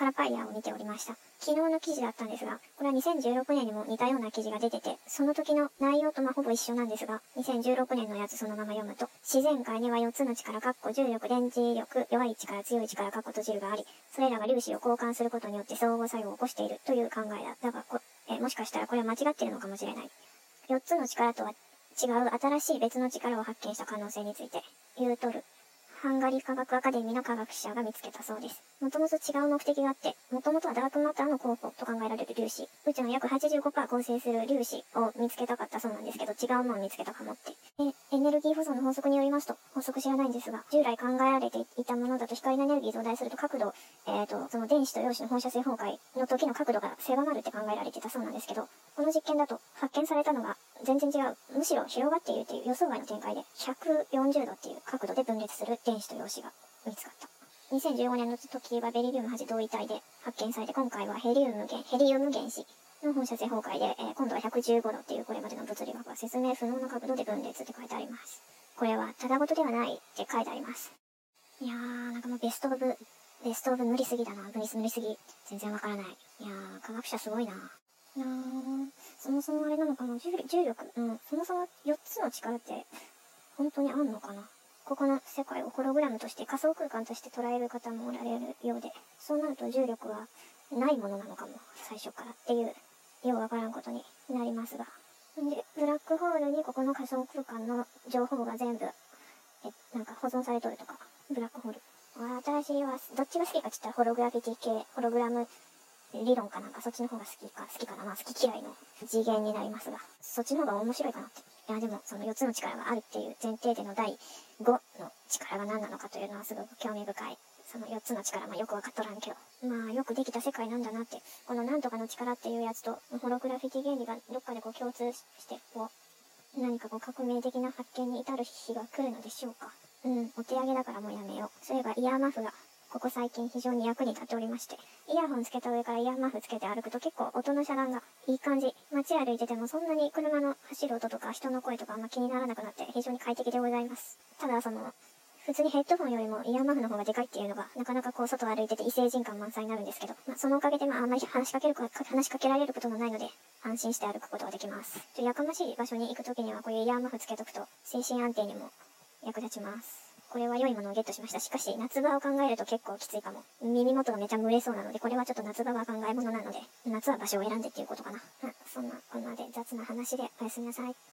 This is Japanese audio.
カラパイヤーを見ておりました。昨日の記事だったんですが、これは2016年にも似たような記事が出てて、その時の内容とまほぼ一緒なんですが、2016年のやつそのまま読むと、自然界には4つの力、かっこ重力、電磁力、弱い力、強い力、かっこ閉じるがあり、それらが粒子を交換することによって相互作用を起こしているという考えだ。だがこ、えもしかしたらこれは間違ってるのかもしれない。4つの力とは違う新しい別の力を発見した可能性について言うとる。ハンガリー科学アカデミーの科学者が見つけたそうです。もともと違う目的があって、もともとはダークマターの候補と考えられる粒子、宇宙の約85%構成する粒子を見つけたかったそうなんですけど、違うものを見つけたかもって。エネルギー保存の法則によりますと、法則知らないんですが、従来考えられていたものだと光のエネルギー増大すると角度、と、その電子と陽子の放射性崩壊の時の角度が狭まるって考えられてたそうなんですけど、この実験だと発見されたのが全然違う、むしろ広がっているという予想外の展開で、140度っていう角度で分裂する電子と陽子が見つかった。2015年の時はベリリウム8同位体で発見されて、今回はヘリウム原、ヘリウム原子の放射性崩壊で、えー、今度は115度っていうこれまでの物理学は説明不能な角度で分裂って書いてあります。これはただごとではないって書いてあります。いやー、なんかもうベストオブ、ベストオブ無理すぎだな。無理無理すぎ。全然わからない。いやー、科学者すごいな。いやー、そもそもあれなのかな重重力、うん、そもそも4つの力って本当にあんのかなここの世界をホログラムとして仮想空間として捉える方もおられるようで、そうなると重力はないものなのかも、最初からっていう、ようわからんことになりますが。で、ブラックホールにここの仮想空間の情報が全部、え、なんか保存されとるとか、ブラックホール。私は、どっちが好きかって言ったらホログラフィティ系、ホログラム理論かなんかそっちの方が好きか、好きかな、まあ好き嫌いの次元になりますが、そっちの方が面白いかなって。いや、でもその4つの力があるっていう前提での第5の力が何なのかというのはすごく興味深い。その4つの力、まあよくわかっとらんけど。まあよくできた世界なんだなって、このなんとかの力っていうやつと、ホログラフィティ原理がどっかでこう共通して、こう、何かこう革命的な発見に至る日が来るのでしょうか。うん、お手上げだからもうやめよう。そういえばイヤーマフがここ最近非常に役に立っておりまして、イヤホンつけた上からイヤーマフつけて歩くと結構音の遮断がいい感じ。街歩いててもそんなに車の走る音とか人の声とかあんま気にならなくなって非常に快適でございます。ただその、普通にヘッドホンよりもイヤーマフの方がでかいっていうのが、なかなかこう外歩いてて異星人感満載になるんですけど、まあ、そのおかげでまああんまり話しかけるか、話しかけられることもないので、安心して歩くことができます。やかましい場所に行くときにはこういうイヤーマフつけとくと、精神安定にも役立ちます。これは良いものをゲットしました。しかし、夏場を考えると結構きついかも。耳元がめちゃ蒸れそうなので、これはちょっと夏場は考え物なので、夏は場所を選んでっていうことかな。そんなこんなで雑な話でおやすみなさい。